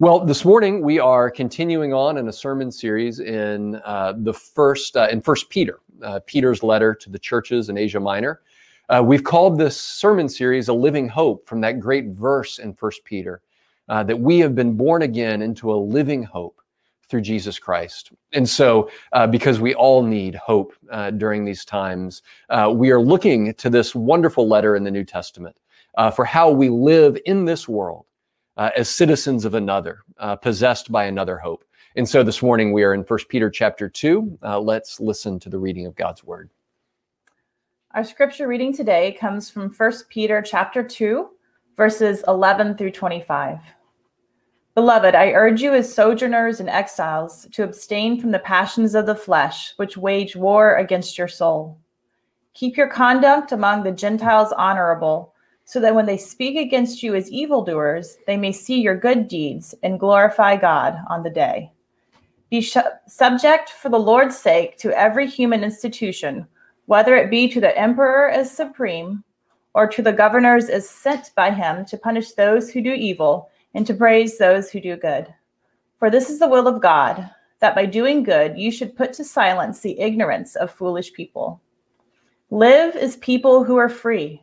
Well, this morning we are continuing on in a sermon series in uh, the first uh, in First Peter, uh, Peter's letter to the churches in Asia Minor. Uh, we've called this sermon series "A Living Hope" from that great verse in First Peter uh, that we have been born again into a living hope through Jesus Christ. And so, uh, because we all need hope during these times, we are looking to this wonderful letter in the New Testament for how we live in this world uh, as citizens of another, uh, possessed by another hope. And so this morning we are in 1 Peter chapter 2. Uh, let's listen to the reading of God's word. Our scripture reading today comes from 1 Peter chapter 2, verses 11 through 25. Beloved, I urge you as sojourners and exiles to abstain from the passions of the flesh, which wage war against your soul. Keep your conduct among the Gentiles honorable so that when they speak against you as evildoers, they may see your good deeds and glorify God on the day. Be sh- subject for the Lord's sake to every human institution, whether it be to the emperor as supreme or to the governors as sent by him to punish those who do evil and to praise those who do good. For this is the will of God, that by doing good you should put to silence the ignorance of foolish people. Live as people who are free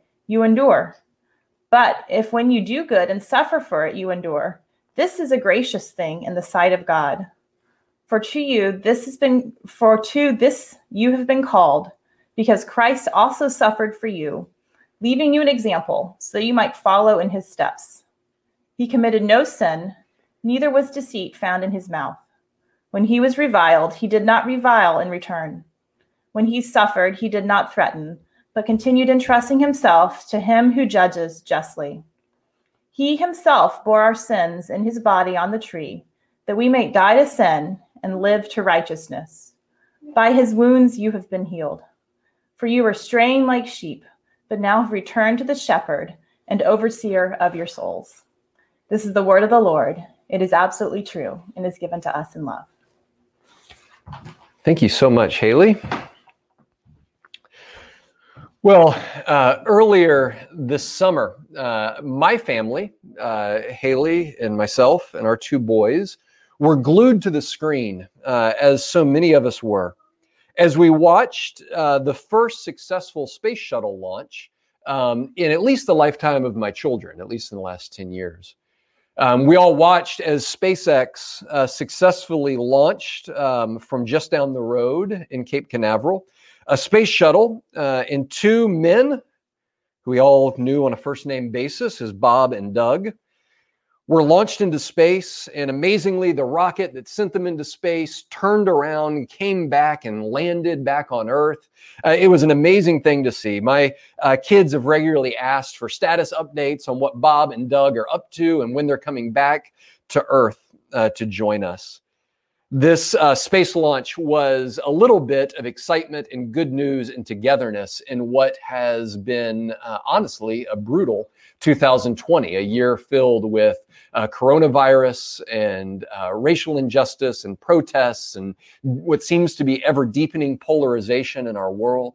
you endure. But if when you do good and suffer for it, you endure, this is a gracious thing in the sight of God. For to you this has been for to this you have been called, because Christ also suffered for you, leaving you an example, so you might follow in his steps. He committed no sin, neither was deceit found in his mouth. When he was reviled, he did not revile in return. When he suffered, he did not threaten but continued entrusting himself to him who judges justly. He himself bore our sins in his body on the tree, that we may die to sin and live to righteousness. By his wounds you have been healed. For you were straying like sheep, but now have returned to the shepherd and overseer of your souls. This is the word of the Lord. It is absolutely true and is given to us in love. Thank you so much, Haley. Well, uh, earlier this summer, uh, my family, uh, Haley and myself and our two boys, were glued to the screen, uh, as so many of us were, as we watched uh, the first successful space shuttle launch um, in at least the lifetime of my children, at least in the last 10 years. Um, we all watched as SpaceX uh, successfully launched um, from just down the road in Cape Canaveral a space shuttle uh, and two men who we all knew on a first name basis as Bob and Doug were launched into space. And amazingly, the rocket that sent them into space turned around, came back, and landed back on Earth. Uh, it was an amazing thing to see. My uh, kids have regularly asked for status updates on what Bob and Doug are up to and when they're coming back to Earth uh, to join us this uh, space launch was a little bit of excitement and good news and togetherness in what has been, uh, honestly, a brutal 2020, a year filled with uh, coronavirus and uh, racial injustice and protests and what seems to be ever deepening polarization in our world.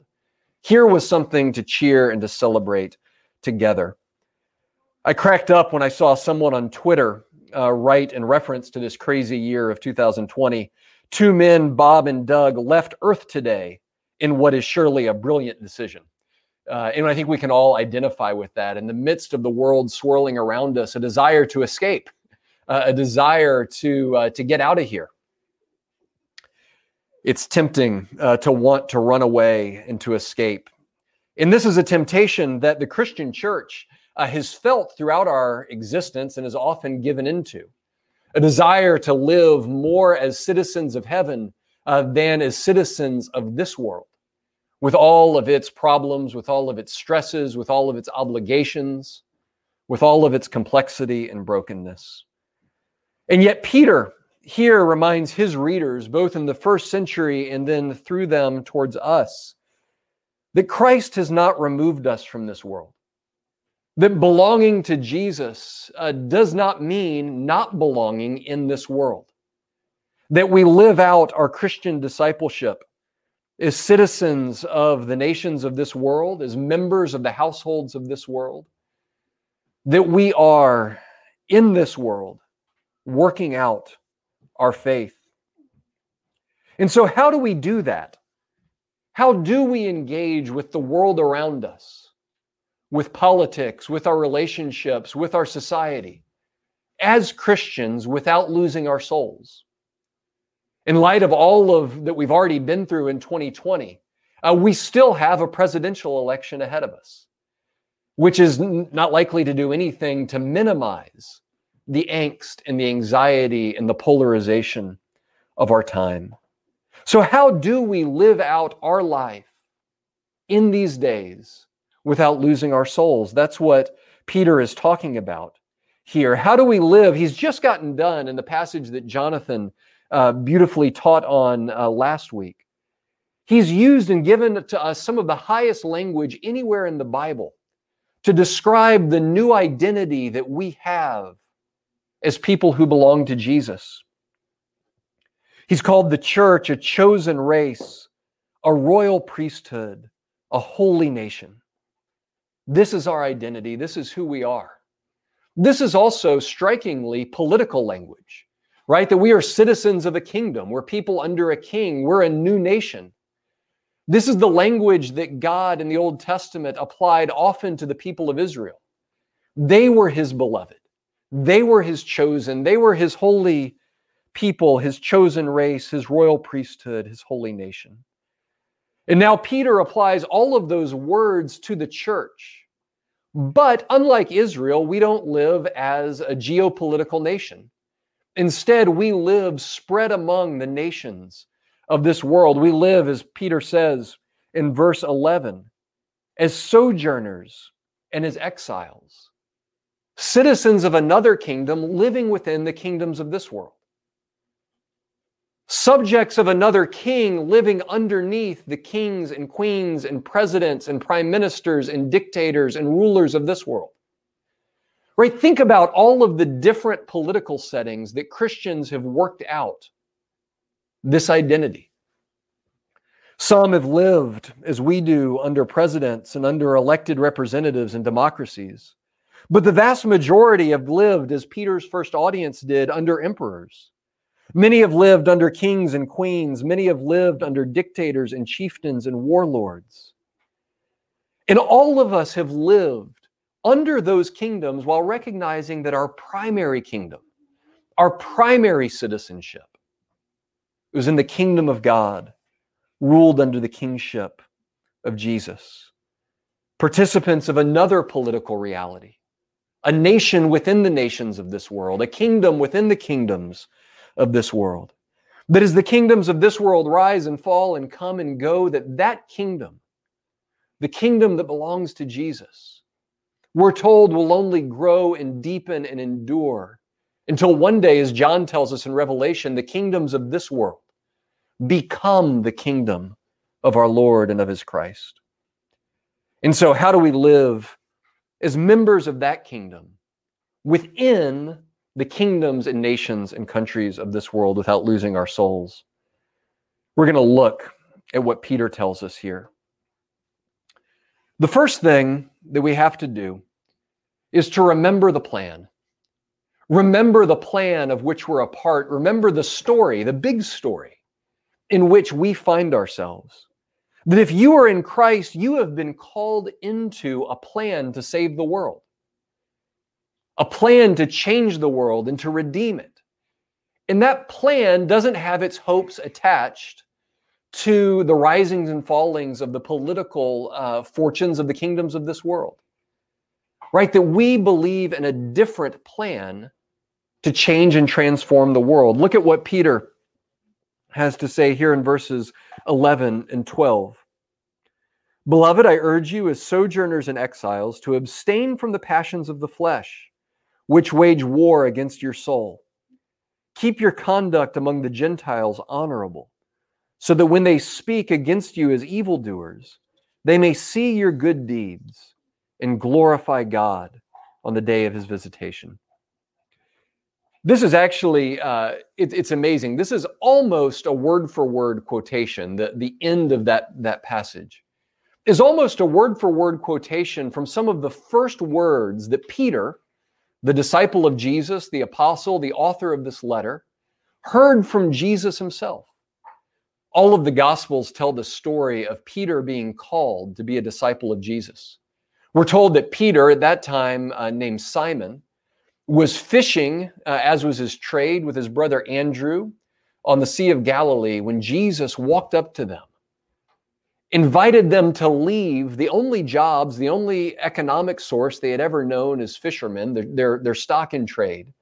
Here was something to cheer and to celebrate together. I cracked up when I saw someone on Twitter uh, write in reference to this crazy year of 2020. Two men, Bob and Doug, left Earth today in what is surely a brilliant decision. Uh, and I think we can all identify with that. In the midst of the world swirling around us, a desire to escape, uh, a desire to, uh, to get out of here. It's tempting uh, to want to run away and to escape. And this is a temptation that the Christian church uh, has felt throughout our existence and is often given into a desire to live more as citizens of heaven uh, than as citizens of this world, with all of its problems, with all of its stresses, with all of its obligations, with all of its complexity and brokenness. And yet, Peter here reminds his readers, both in the first century and then through them towards us, that Christ has not removed us from this world. That belonging to Jesus uh, does not mean not belonging in this world. That we live out our Christian discipleship as citizens of the nations of this world, as members of the households of this world. That we are in this world working out our faith. And so, how do we do that? How do we engage with the world around us, with politics, with our relationships, with our society, as Christians without losing our souls? In light of all of that we've already been through in 2020, uh, we still have a presidential election ahead of us, which is n- not likely to do anything to minimize the angst and the anxiety and the polarization of our time. So, how do we live out our life in these days without losing our souls? That's what Peter is talking about here. How do we live? He's just gotten done in the passage that Jonathan uh, beautifully taught on uh, last week. He's used and given to us some of the highest language anywhere in the Bible to describe the new identity that we have as people who belong to Jesus. He's called the church a chosen race, a royal priesthood, a holy nation. This is our identity. This is who we are. This is also strikingly political language, right? That we are citizens of a kingdom. We're people under a king. We're a new nation. This is the language that God in the Old Testament applied often to the people of Israel. They were his beloved. They were his chosen, they were his holy people, his chosen race, his royal priesthood, his holy nation. And now Peter applies all of those words to the church. But unlike Israel, we don't live as a geopolitical nation. Instead, we live spread among the nations of this world. We live, as Peter says in verse 11, as sojourners and as exiles citizens of another kingdom living within the kingdoms of this world. Subjects of another king living underneath the kings and queens and presidents and prime ministers and dictators and rulers of this world. Right? Think about all of the different political settings that Christians have worked out this identity. Some have lived as we do under presidents and under elected representatives in democracies. But the vast majority have lived as Peter's first audience did under emperors. Many have lived under kings and queens. Many have lived under dictators and chieftains and warlords. And all of us have lived under those kingdoms while recognizing that our primary kingdom, our primary citizenship, was in the kingdom of God, ruled under the kingship of Jesus. Participants of another political reality a nation within the nations of this world, a kingdom within the kingdoms of this world. That as the kingdoms of this world rise and fall and come and go, that that kingdom, the kingdom that belongs to Jesus, we're told will only grow and deepen and endure until one day, as John tells us in Revelation, the kingdoms of this world become the kingdom of our Lord and of his Christ. And so, how do we live as members of that kingdom within the kingdoms and nations and countries of this world without losing our souls. We're going to look at what Peter tells us here. The first thing that we have to do is to remember the plan. Remember the plan of which we're a part. Remember the story, the big story in which we find ourselves. That if you are in Christ, you have been called into a plan to save the world, a plan to change the world and to redeem it. And that plan doesn't have its hopes attached to the risings and fallings of the political uh, fortunes of the kingdoms of this world. Right? That we believe in a different plan to change and transform the world. Look at what Peter has to say here in verses 11 and 12. Beloved, I urge you as sojourners and exiles to abstain from the passions of the flesh, which wage war against your soul. Keep your conduct among the Gentiles honorable, so that when they speak against you as evildoers, they may see your good deeds and glorify God on the day of his visitation. This is actually, uh, it, it's amazing. This is almost a word for word quotation. The, the end of that, that passage is almost a word for word quotation from some of the first words that Peter, the disciple of Jesus, the apostle, the author of this letter, heard from Jesus himself. All of the Gospels tell the story of Peter being called to be a disciple of Jesus. We're told that Peter, at that time uh, named Simon, was fishing, uh, as was his trade, with his brother Andrew on the Sea of Galilee when Jesus walked up to them, invited them to leave the only jobs, the only economic source they had ever known as fishermen, their, their, their stock in trade.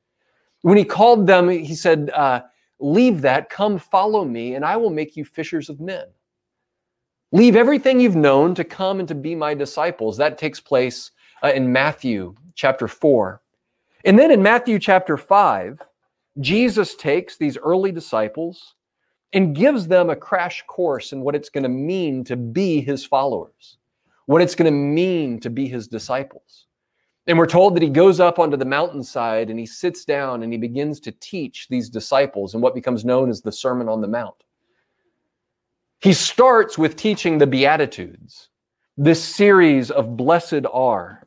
When he called them, he said, uh, Leave that, come follow me, and I will make you fishers of men. Leave everything you've known to come and to be my disciples. That takes place uh, in Matthew chapter 4. And then in Matthew chapter 5, Jesus takes these early disciples and gives them a crash course in what it's going to mean to be his followers, what it's going to mean to be his disciples. And we're told that he goes up onto the mountainside and he sits down and he begins to teach these disciples in what becomes known as the Sermon on the Mount. He starts with teaching the Beatitudes, this series of blessed are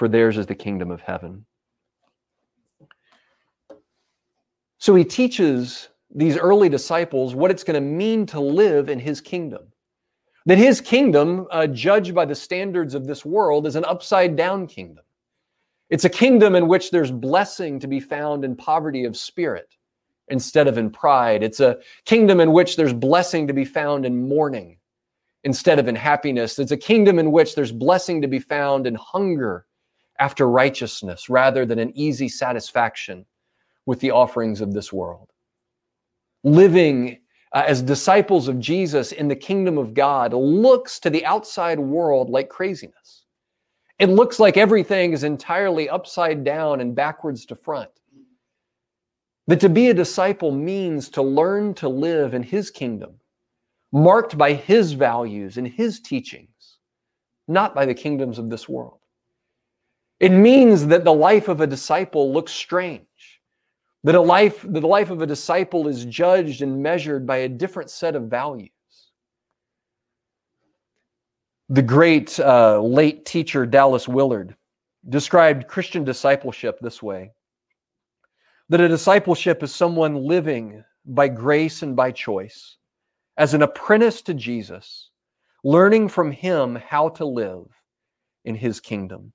for theirs is the kingdom of heaven. So he teaches these early disciples what it's going to mean to live in his kingdom. That his kingdom, uh, judged by the standards of this world, is an upside down kingdom. It's a kingdom in which there's blessing to be found in poverty of spirit instead of in pride. It's a kingdom in which there's blessing to be found in mourning instead of in happiness. It's a kingdom in which there's blessing to be found in hunger after righteousness rather than an easy satisfaction with the offerings of this world. Living uh, as disciples of Jesus in the kingdom of God looks to the outside world like craziness. It looks like everything is entirely upside down and backwards to front. That to be a disciple means to learn to live in his kingdom, marked by his values and his teachings, not by the kingdoms of this world. It means that the life of a disciple looks strange, that a life, that the life of a disciple is judged and measured by a different set of values. The great uh, late teacher Dallas Willard described Christian discipleship this way that a discipleship is someone living by grace and by choice as an apprentice to Jesus, learning from him how to live in his kingdom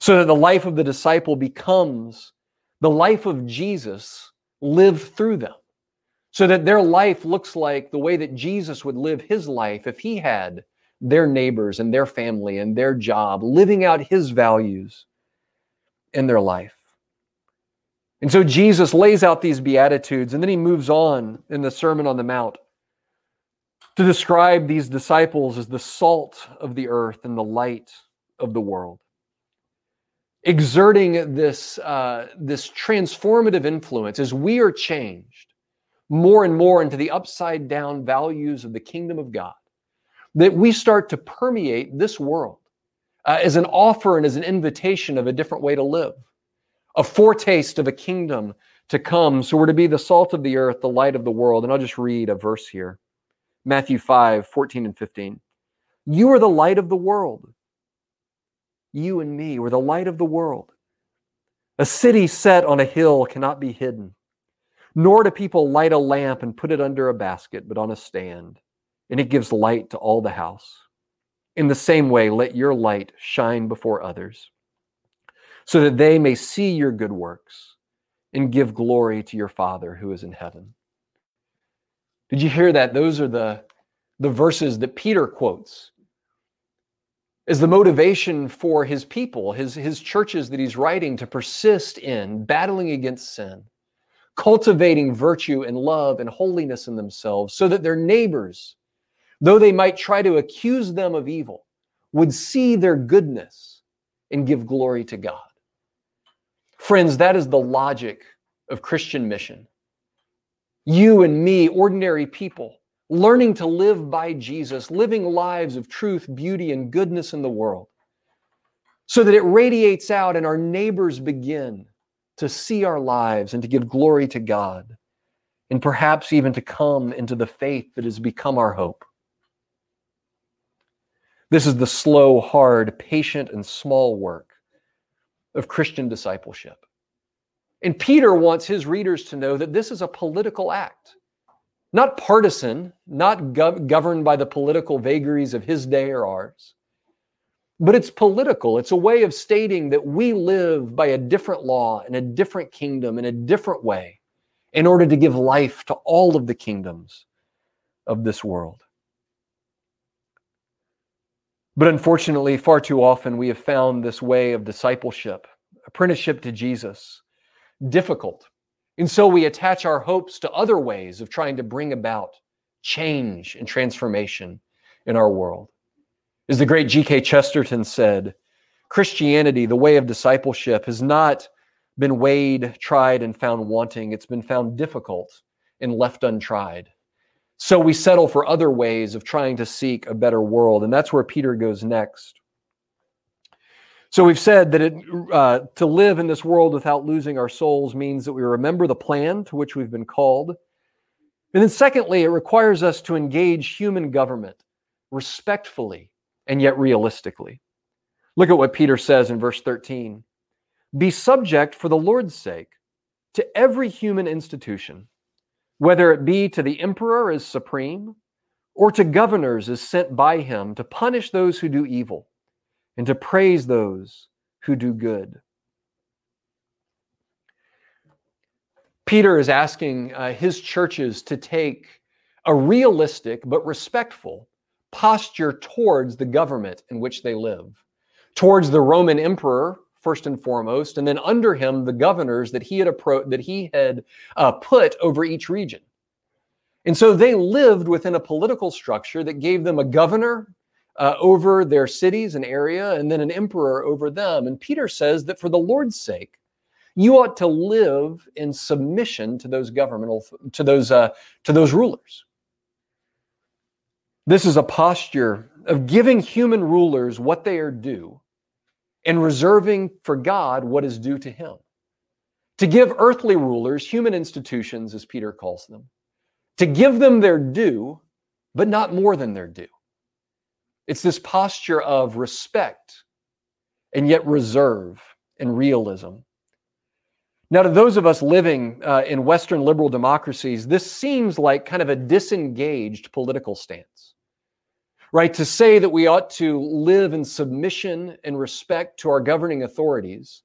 so that the life of the disciple becomes the life of Jesus lived through them, so that their life looks like the way that Jesus would live his life if he had their neighbors and their family and their job, living out his values in their life. And so Jesus lays out these Beatitudes, and then he moves on in the Sermon on the Mount to describe these disciples as the salt of the earth and the light of the world exerting this, uh, this transformative influence as we are changed more and more into the upside down values of the kingdom of God. that we start to permeate this world uh, as an offer and as an invitation of a different way to live, a foretaste of a kingdom to come. So we're to be the salt of the earth, the light of the world. And I'll just read a verse here Matthew 5 14 and 15. You are the light of the world. You and me were the light of the world. A city set on a hill cannot be hidden, nor do people light a lamp and put it under a basket, but on a stand, and it gives light to all the house. In the same way, let your light shine before others, so that they may see your good works and give glory to your Father who is in heaven. Did you hear that? Those are the, the verses that Peter quotes as the motivation for his people, his, his churches that he's writing to persist in battling against sin, cultivating virtue and love and holiness in themselves, so that their neighbors, though they might try to accuse them of evil, would see their goodness and give glory to God. Friends, that is the logic of Christian mission. You and me, ordinary people, learning to live by Jesus, living lives of truth, beauty, and goodness in the world, so that it radiates out and our neighbors begin to see our lives and to give glory to God, and perhaps even to come into the faith that has become our hope. This is the slow, hard, patient, and small work of Christian discipleship. And Peter wants his readers to know that this is a political act, not partisan, not gov- governed by the political vagaries of his day or ours, but it's political. It's a way of stating that we live by a different law in a different kingdom in a different way in order to give life to all of the kingdoms of this world. But unfortunately, far too often we have found this way of discipleship, apprenticeship to Jesus, difficult. And so we attach our hopes to other ways of trying to bring about change and transformation in our world. As the great G.K. Chesterton said, Christianity, the way of discipleship, has not been weighed, tried, and found wanting. It's been found difficult and left untried. So we settle for other ways of trying to seek a better world. And that's where Peter goes next. So we've said that it, uh, to live in this world without losing our souls means that we remember the plan to which we've been called. And then, secondly, it requires us to engage human government respectfully and yet realistically. Look at what Peter says in verse 13 Be subject for the Lord's sake to every human institution whether it be to the emperor as supreme, or to governors as sent by him to punish those who do evil and to praise those who do good. Peter is asking uh, his churches to take a realistic but respectful posture towards the government in which they live, towards the Roman emperor first and foremost, and then under him the governors that he had appro- that he had uh, put over each region. And so they lived within a political structure that gave them a governor uh, over their cities and area, and then an emperor over them. And Peter says that for the Lord's sake, you ought to live in submission to those governmental to those uh, to those rulers. This is a posture of giving human rulers what they are due and reserving for God what is due to him. To give earthly rulers, human institutions, as Peter calls them, to give them their due, but not more than their due. It's this posture of respect and yet reserve and realism. Now, to those of us living uh, in Western liberal democracies, this seems like kind of a disengaged political stance right? To say that we ought to live in submission and respect to our governing authorities,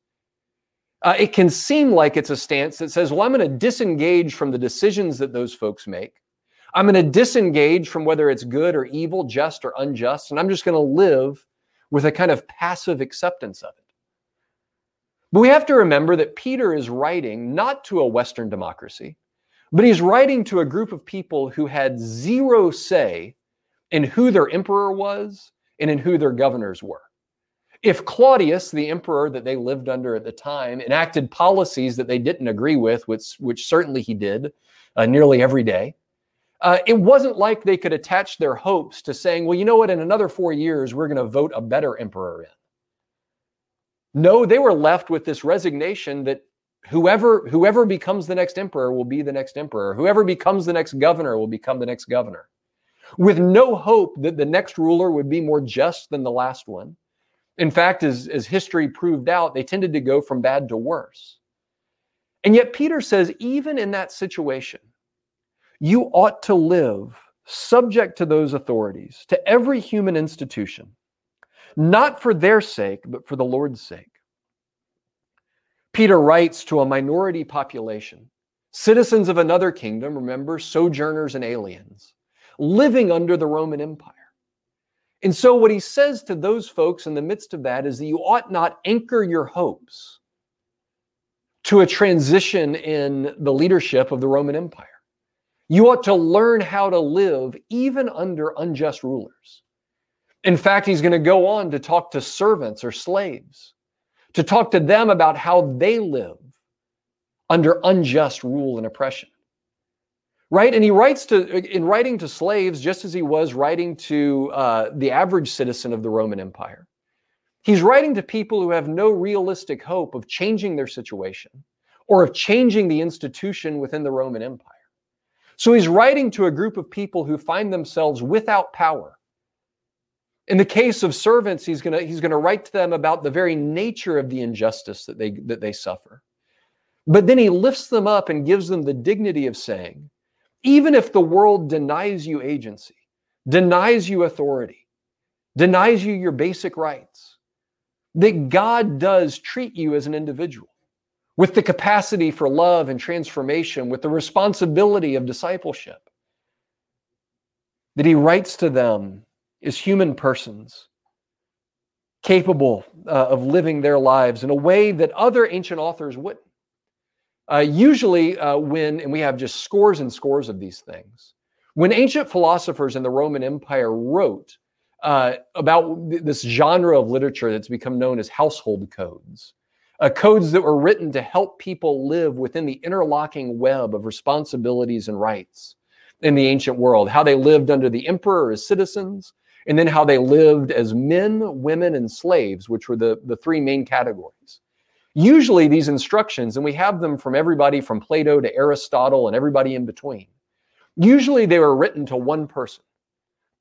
uh, it can seem like it's a stance that says, well, I'm going to disengage from the decisions that those folks make. I'm going to disengage from whether it's good or evil, just or unjust, and I'm just going to live with a kind of passive acceptance of it. But we have to remember that Peter is writing not to a Western democracy, but he's writing to a group of people who had zero say in who their emperor was and in who their governors were. If Claudius, the emperor that they lived under at the time, enacted policies that they didn't agree with, which, which certainly he did uh, nearly every day, uh, it wasn't like they could attach their hopes to saying, well, you know what, in another four years, we're going to vote a better emperor in. No, they were left with this resignation that whoever whoever becomes the next emperor will be the next emperor. Whoever becomes the next governor will become the next governor. With no hope that the next ruler would be more just than the last one. In fact, as, as history proved out, they tended to go from bad to worse. And yet, Peter says, even in that situation, you ought to live subject to those authorities, to every human institution, not for their sake, but for the Lord's sake. Peter writes to a minority population, citizens of another kingdom, remember, sojourners and aliens, living under the Roman Empire. And so, what he says to those folks in the midst of that is that you ought not anchor your hopes to a transition in the leadership of the Roman Empire. You ought to learn how to live even under unjust rulers. In fact, he's going to go on to talk to servants or slaves, to talk to them about how they live under unjust rule and oppression. Right? And he writes to, in writing to slaves, just as he was writing to uh, the average citizen of the Roman Empire. He's writing to people who have no realistic hope of changing their situation or of changing the institution within the Roman Empire. So he's writing to a group of people who find themselves without power. In the case of servants, he's going he's to write to them about the very nature of the injustice that they that they suffer. But then he lifts them up and gives them the dignity of saying, even if the world denies you agency, denies you authority, denies you your basic rights, that God does treat you as an individual with the capacity for love and transformation, with the responsibility of discipleship. That He writes to them as human persons capable uh, of living their lives in a way that other ancient authors wouldn't. Uh, usually, uh, when, and we have just scores and scores of these things, when ancient philosophers in the Roman Empire wrote, uh, about this genre of literature that's become known as household codes. Uh, codes that were written to help people live within the interlocking web of responsibilities and rights in the ancient world, how they lived under the emperor as citizens, and then how they lived as men, women, and slaves, which were the, the three main categories. Usually, these instructions, and we have them from everybody from Plato to Aristotle and everybody in between, usually they were written to one person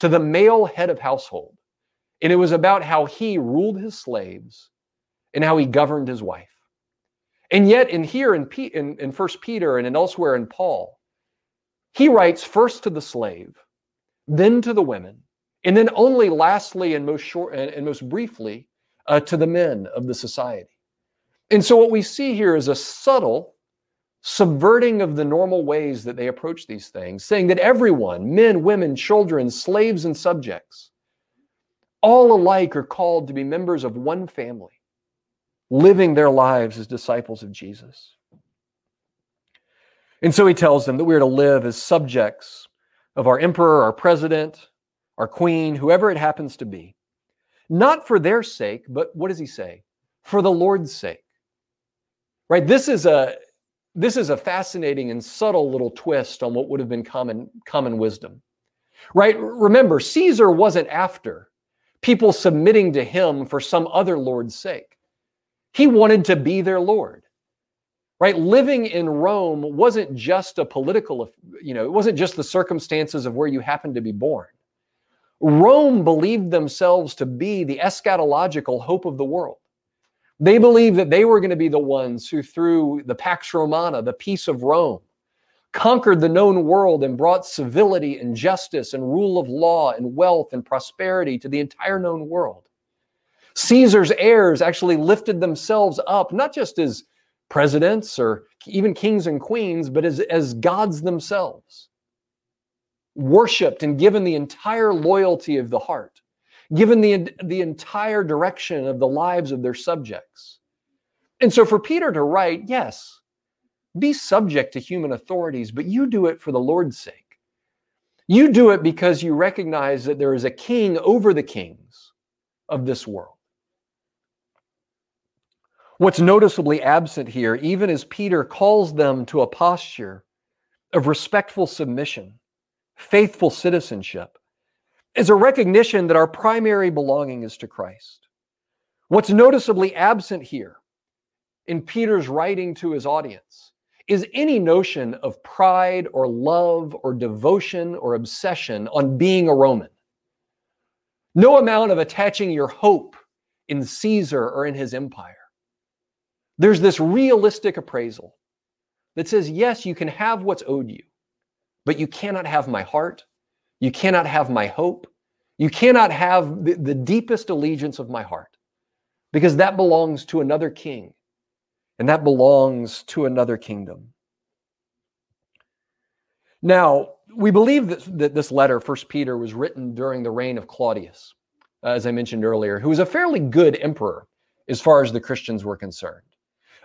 to the male head of household. And it was about how he ruled his slaves and how he governed his wife. And yet, in here in, P, in, in 1 Peter and in elsewhere in Paul, he writes first to the slave, then to the women, and then only lastly and most short and, most briefly uh, to the men of the society. And so, what we see here is a subtle subverting of the normal ways that they approach these things, saying that everyone, men, women, children, slaves, and subjects, all alike are called to be members of one family, living their lives as disciples of Jesus. And so he tells them that we are to live as subjects of our emperor, our president, our queen, whoever it happens to be, not for their sake, but what does he say? For the Lord's sake. Right? This is a this is a fascinating and subtle little twist on what would have been common, common wisdom. Right? Remember, Caesar wasn't after people submitting to him for some other Lord's sake. He wanted to be their Lord. Right? Living in Rome wasn't just a political, you know, it wasn't just the circumstances of where you happened to be born. Rome believed themselves to be the eschatological hope of the world. They believed that they were going to be the ones who, through the Pax Romana, the peace of Rome, conquered the known world and brought civility and justice and rule of law and wealth and prosperity to the entire known world. Caesar's heirs actually lifted themselves up, not just as presidents or even kings and queens, but as, as gods themselves, worshiped and given the entire loyalty of the heart given the, the entire direction of the lives of their subjects. And so for Peter to write, yes, be subject to human authorities, but you do it for the Lord's sake. You do it because you recognize that there is a king over the kings of this world. What's noticeably absent here, even as Peter calls them to a posture of respectful submission faithful citizenship, is a recognition that our primary belonging is to Christ. What's noticeably absent here in Peter's writing to his audience is any notion of pride or love or devotion or obsession on being a Roman. No amount of attaching your hope in Caesar or in his empire. There's this realistic appraisal that says, yes, you can have what's owed you, but you cannot have my heart. You cannot have my hope. You cannot have the, the deepest allegiance of my heart because that belongs to another king and that belongs to another kingdom. Now, we believe that, this letter, First Peter, was written during the reign of Claudius, as I mentioned earlier, who was a fairly good emperor as far as the Christians were concerned.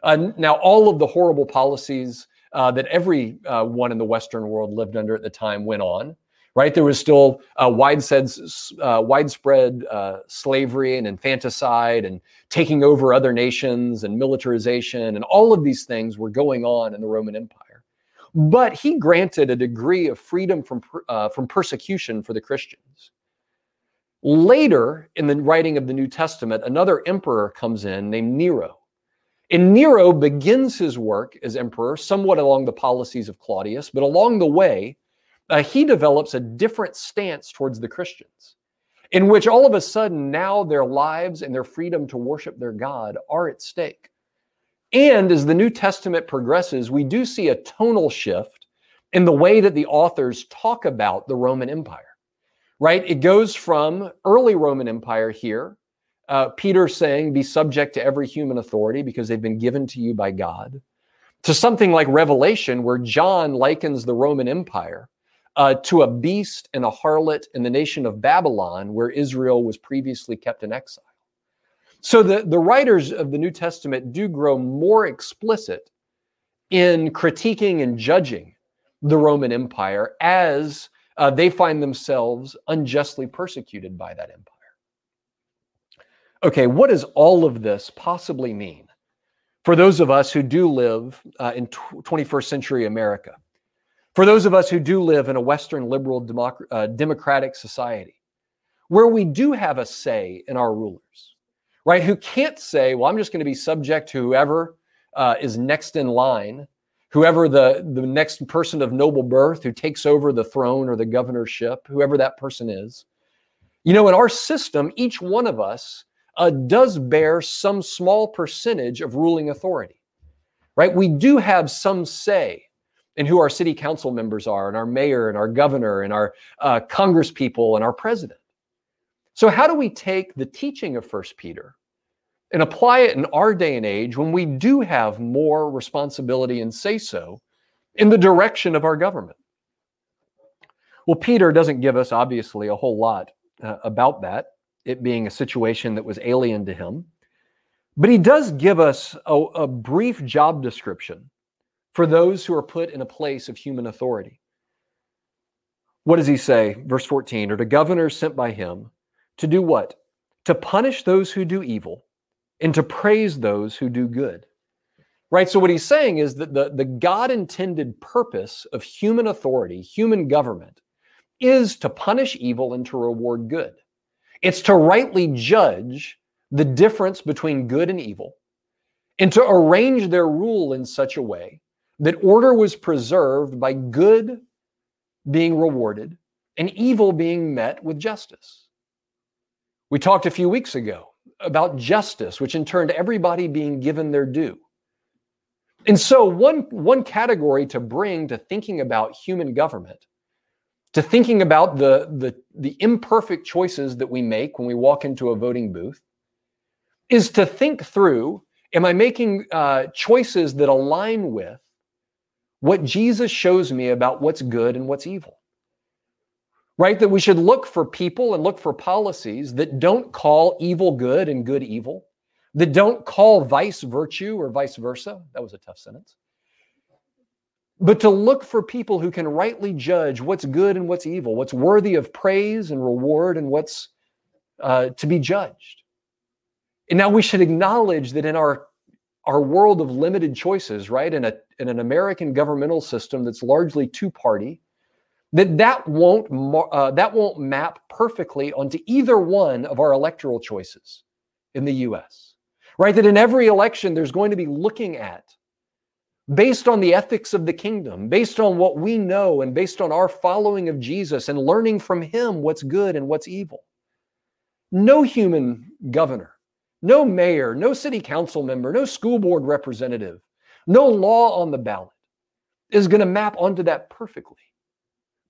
Uh, now, all of the horrible policies uh, that every uh, one in the Western world lived under at the time went on. Right, there was still uh, widespread, uh, widespread uh, slavery and infanticide, and taking over other nations, and militarization, and all of these things were going on in the Roman Empire. But he granted a degree of freedom from from persecution for the Christians. Later, in the writing of the New Testament, another emperor comes in named Nero. And Nero begins his work as emperor somewhat along the policies of Claudius, but along the way, uh, he develops a different stance towards the Christians, in which all of a sudden now their lives and their freedom to worship their God are at stake. And as the New Testament progresses, we do see a tonal shift in the way that the authors talk about the Roman Empire, right? It goes from early Roman Empire here uh, Peter saying, Be subject to every human authority because they've been given to you by God, to something like Revelation, where John likens the Roman Empire uh, to a beast and a harlot in the nation of Babylon, where Israel was previously kept in exile. So the, the writers of the New Testament do grow more explicit in critiquing and judging the Roman Empire as uh, they find themselves unjustly persecuted by that empire okay, what does all of this possibly mean for those of us who do live uh, in 21st century America? For those of us who do live in a Western liberal democ- uh, democratic society, where we do have a say in our rulers, right? Who can't say, well, I'm just going to be subject to whoever uh, is next in line, whoever the, the next person of noble birth who takes over the throne or the governorship, whoever that person is. You know, in our system, each one of us uh, does bear some small percentage of ruling authority, right? We do have some say in who our city council members are, and our mayor, and our governor, and our uh, congress people, and our president. So, how do we take the teaching of First Peter and apply it in our day and age when we do have more responsibility and say so in the direction of our government? Well, Peter doesn't give us, obviously, a whole lot uh, about that it being a situation that was alien to him. But he does give us a, a brief job description for those who are put in a place of human authority. What does he say? Verse 14, or to governors sent by him to do what? To punish those who do evil and to praise those who do good. Right? So, what he's saying is that the, the God intended purpose of human authority, human government, is to punish evil and to reward good. It's to rightly judge the difference between good and evil and to arrange their rule in such a way that order was preserved by good being rewarded and evil being met with justice. We talked a few weeks ago about justice, which in turn to everybody being given their due. And so, one, one category to bring to thinking about human government to thinking about the, the, the imperfect choices that we make when we walk into a voting booth is to think through am I making uh, choices that align with what Jesus shows me about what's good and what's evil? Right? That we should look for people and look for policies that don't call evil good and good evil, that don't call vice virtue or vice versa. That was a tough sentence but to look for people who can rightly judge what's good and what's evil, what's worthy of praise and reward, and what's uh, to be judged. And now we should acknowledge that in our our world of limited choices, right, in a in an American governmental system that's largely two party, that that won't uh, that won't map perfectly onto either one of our electoral choices in the US. Right? That in every election there's going to be looking at based on the ethics of the kingdom, based on what we know and based on our following of Jesus and learning from him what's good and what's evil. No human governor, no mayor, no city council member, no school board representative, no law on the ballot is going to map onto that perfectly.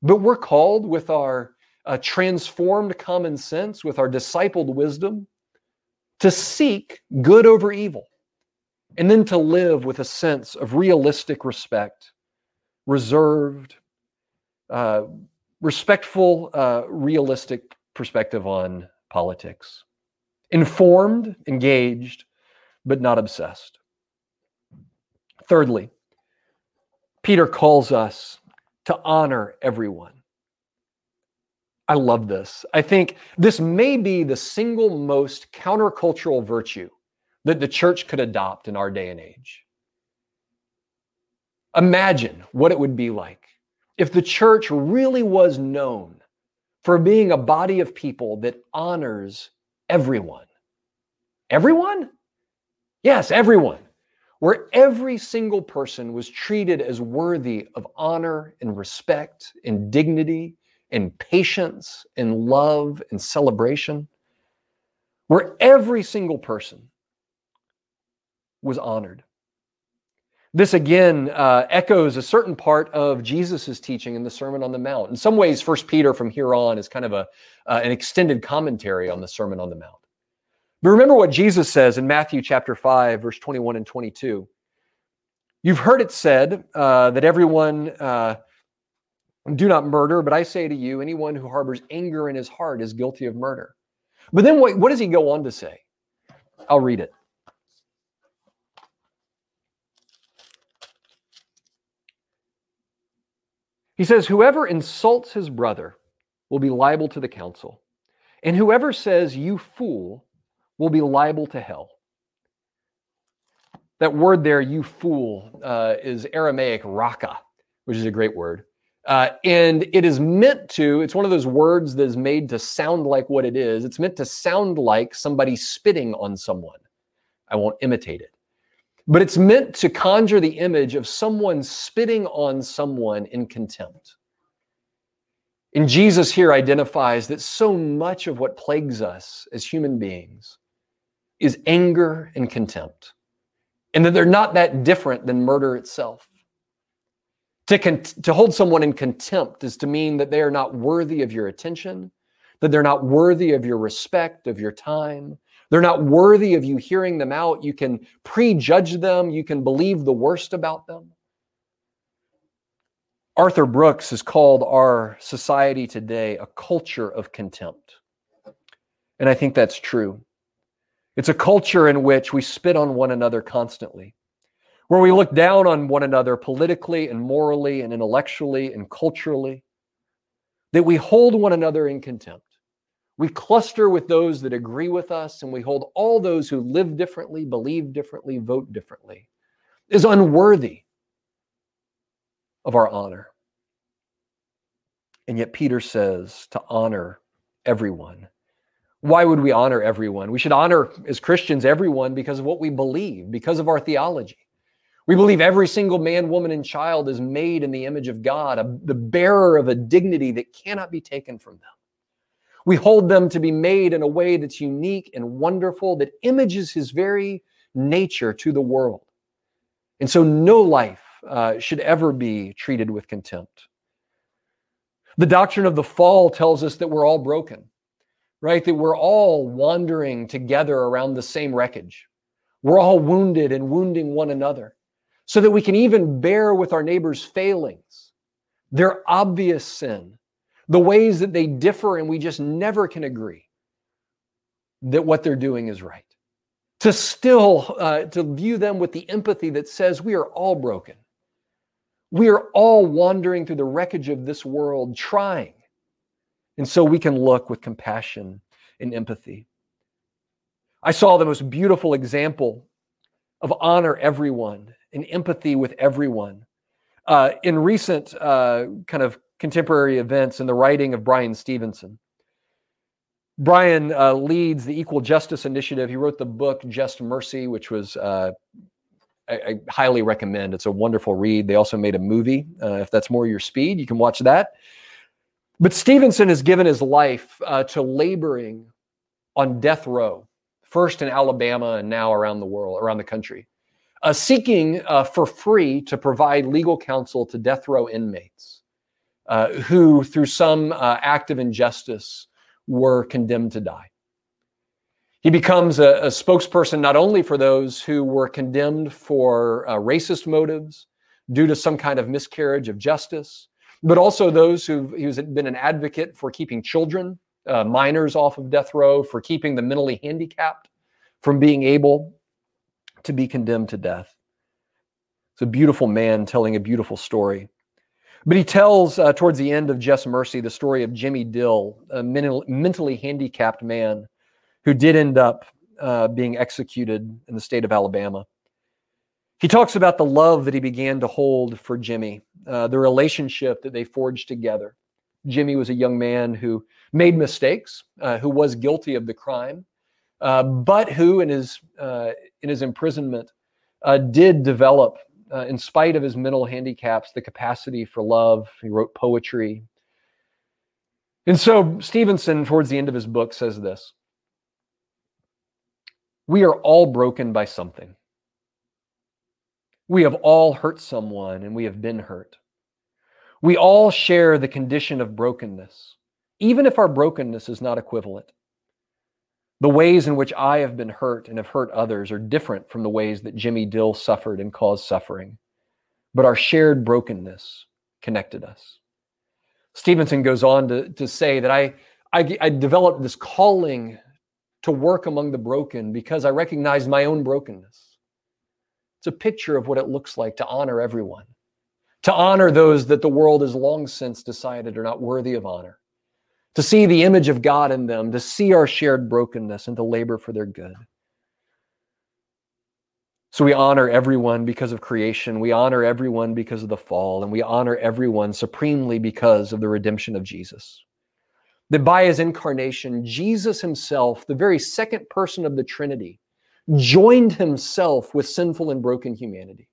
But we're called with our uh, transformed common sense, with our discipled wisdom, to seek good over evil, and then to live with a sense of realistic respect, reserved, uh, respectful, uh, realistic perspective on politics, informed, engaged, but not obsessed. Thirdly, Peter calls us to honor everyone. I love this. I think this may be the single most countercultural virtue that the church could adopt in our day and age. Imagine what it would be like if the church really was known for being a body of people that honors everyone. Everyone? Yes, everyone where every single person was treated as worthy of honor and respect and dignity and patience and love and celebration, where every single person was honored. This again uh, echoes a certain part of Jesus' teaching in the Sermon on the Mount. In some ways, First Peter from here on is kind of a, uh, an extended commentary on the Sermon on the Mount. But remember what Jesus says in Matthew chapter 5, verse 21 and 22. You've heard it said uh, that everyone uh, do not murder, but I say to you, anyone who harbors anger in his heart is guilty of murder. But then what, what does he go on to say? I'll read it. He says, Whoever insults his brother will be liable to the council, and whoever says, You fool, will be liable to hell. That word there, you fool, uh, is Aramaic raka, which is a great word. Uh, and it is meant to, it's one of those words that is made to sound like what it is. It's meant to sound like somebody spitting on someone. I won't imitate it. But it's meant to conjure the image of someone spitting on someone in contempt. And Jesus here identifies that so much of what plagues us as human beings is anger and contempt, and that they're not that different than murder itself. To, con- to hold someone in contempt is to mean that they are not worthy of your attention, that they're not worthy of your respect, of your time. They're not worthy of you hearing them out. You can prejudge them, you can believe the worst about them. Arthur Brooks has called our society today a culture of contempt. And I think that's true. It's a culture in which we spit on one another constantly, where we look down on one another politically and morally and intellectually and culturally, that we hold one another in contempt. We cluster with those that agree with us, and we hold all those who live differently, believe differently, vote differently, is unworthy of our honor. And yet, Peter says to honor everyone why would we honor everyone? We should honor, as Christians, everyone because of what we believe, because of our theology. We believe every single man, woman, and child is made in the image of God, a, the bearer of a dignity that cannot be taken from them. We hold them to be made in a way that's unique and wonderful, that images his very nature to the world. And so no life uh, should ever be treated with contempt. The doctrine of the fall tells us that we're all broken right? That we're all wandering together around the same wreckage. We're all wounded and wounding one another so that we can even bear with our neighbors' failings, their obvious sin, the ways that they differ and we just never can agree that what they're doing is right. To still uh, to view them with the empathy that says we are all broken. We are all wandering through the wreckage of this world, trying and so we can look with compassion and empathy. I saw the most beautiful example of honor everyone and empathy with everyone uh, in recent uh, kind of contemporary events in the writing of Bryan Stevenson. Bryan uh, leads the Equal Justice Initiative. He wrote the book Just Mercy, which was uh, I, I, highly recommend. It's a wonderful read. They also made a movie. Uh, if that's more your speed, you can watch that. But Stevenson has given his life uh, to laboring on death row, first in Alabama and now around the world, around the country, uh, seeking uh, for free to provide legal counsel to death row inmates who, through some act of injustice, were condemned to die. He becomes a, a spokesperson not only for those who were condemned for uh, racist motives due to some kind of miscarriage of justice, but also those who he has been an advocate for keeping children, uh, minors off of death row, for keeping the mentally handicapped from being able to be condemned to death. It's a beautiful man telling a beautiful story. But he tells uh, towards the end of Just Mercy the story of Jimmy Dill, a mental, mentally handicapped man who did end up uh, being executed in the state of Alabama. He talks about the love that he began to hold for Jimmy, uh, the relationship that they forged together. Jimmy was a young man who made mistakes, uh, who was guilty of the crime, uh, but who, in his uh, in his imprisonment, did develop uh, in spite of his mental handicaps, the capacity for love. He wrote poetry. And so Stevenson, towards the end of his book, says this We are all broken by something. We have all hurt someone and we have been hurt. We all share the condition of brokenness, even if our brokenness is not equivalent. The ways in which I have been hurt and have hurt others are different from the ways that Jimmy Dill suffered and caused suffering, but our shared brokenness connected us. Stevenson goes on to, to say that I, I, I developed this calling to work among the broken because I recognized my own brokenness. It's a picture of what it looks like to honor everyone, to honor those that the world has long since decided are not worthy of honor to see the image of God in them, to see our shared brokenness, and to labor for their good. So we honor everyone because of creation. We honor everyone because of the fall, and we honor everyone supremely because of the redemption of Jesus. That by his incarnation, Jesus himself, the very second person of the Trinity, joined himself with sinful and broken humanity.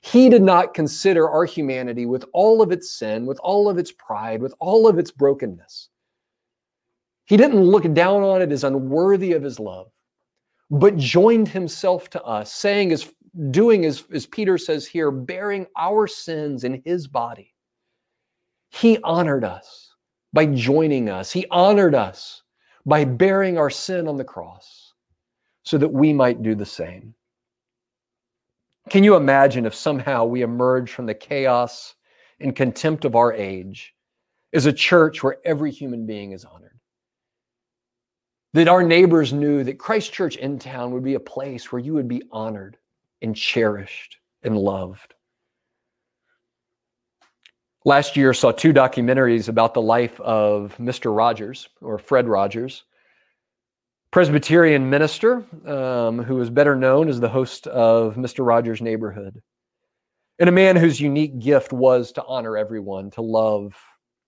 He did not consider our humanity with all of its sin, with all of its pride, with all of its brokenness. He didn't look down on it as unworthy of his love, but joined himself to us, saying, as doing as, as Peter says here, bearing our sins in his body. He honored us by joining us. He honored us by bearing our sin on the cross so that we might do the same. Can you imagine if somehow we emerge from the chaos and contempt of our age as a church where every human being is honored? That our neighbors knew that Christ Church in town would be a place where you would be honored and cherished and loved. Last year saw two documentaries about the life of Mr. Rogers or Fred Rogers, Presbyterian minister um, who is better known as the host of Mr. Rogers' Neighborhood, and a man whose unique gift was to honor everyone, to love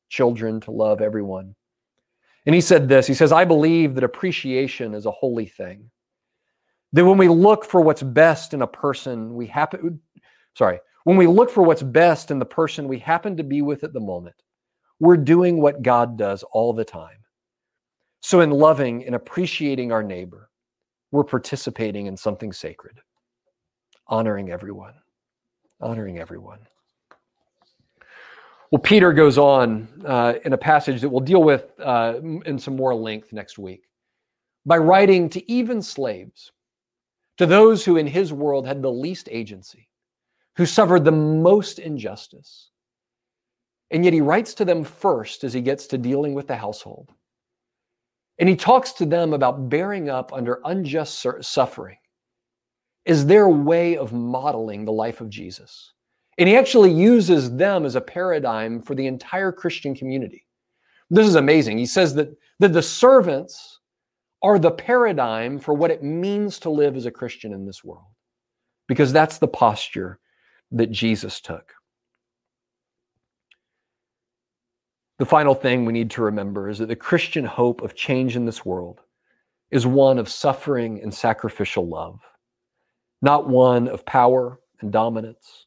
children, to love everyone. And he said this He says, I believe that appreciation is a holy thing. That when we look for what's best in a person, we happen, sorry, when we look for what's best in the person we happen to be with at the moment, we're doing what God does all the time. So, in loving and appreciating our neighbor, we're participating in something sacred, honoring everyone, honoring everyone. Well, Peter goes on uh, in a passage that we'll deal with uh, in some more length next week by writing to even slaves, to those who in his world had the least agency, who suffered the most injustice. And yet he writes to them first as he gets to dealing with the household. And he talks to them about bearing up under unjust suffering as their way of modeling the life of Jesus. And he actually uses them as a paradigm for the entire Christian community. This is amazing. He says that, that the servants are the paradigm for what it means to live as a Christian in this world, because that's the posture that Jesus took. The final thing we need to remember is that the Christian hope of change in this world is one of suffering and sacrificial love, not one of power and dominance,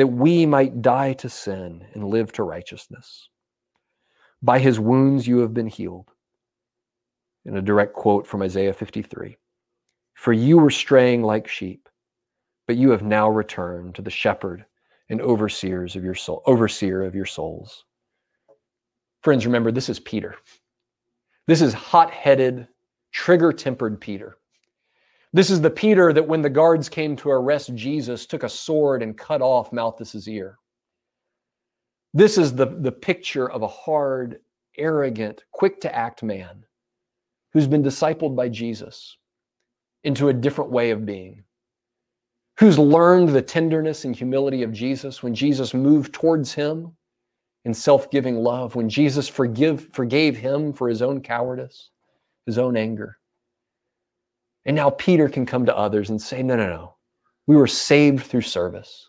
that we might die to sin and live to righteousness. By his wounds you have been healed. In a direct quote from Isaiah 53 For you were straying like sheep, but you have now returned to the shepherd and overseers of your soul, overseer of your souls. Friends, remember, this is Peter. This is hot headed, trigger tempered Peter. This is the Peter that when the guards came to arrest Jesus, took a sword and cut off Malchus's ear. This is the, the picture of a hard, arrogant, quick to act man who's been discipled by Jesus into a different way of being who's learned the tenderness and humility of Jesus when Jesus moved towards him in self-giving love, when Jesus forgive, forgave him for his own cowardice, his own anger. And now Peter can come to others and say, no, no, no. We were saved through service.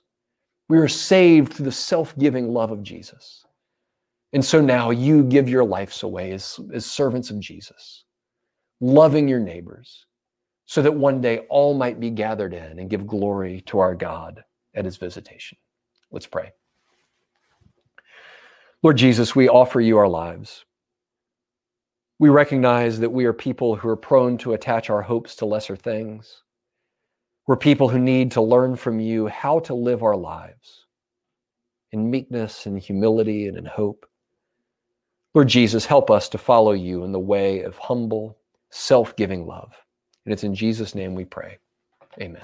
We were saved through the self-giving love of Jesus. And so now you give your lives away as, as servants of Jesus, loving your neighbors, so that one day all might be gathered in and give glory to our God at his visitation. Let's pray. Lord Jesus, we offer you our lives. We recognize that we are people who are prone to attach our hopes to lesser things. We're people who need to learn from you how to live our lives in meekness and humility and in hope. Lord Jesus, help us to follow you in the way of humble, self giving love. And it's in Jesus' name we pray. Amen.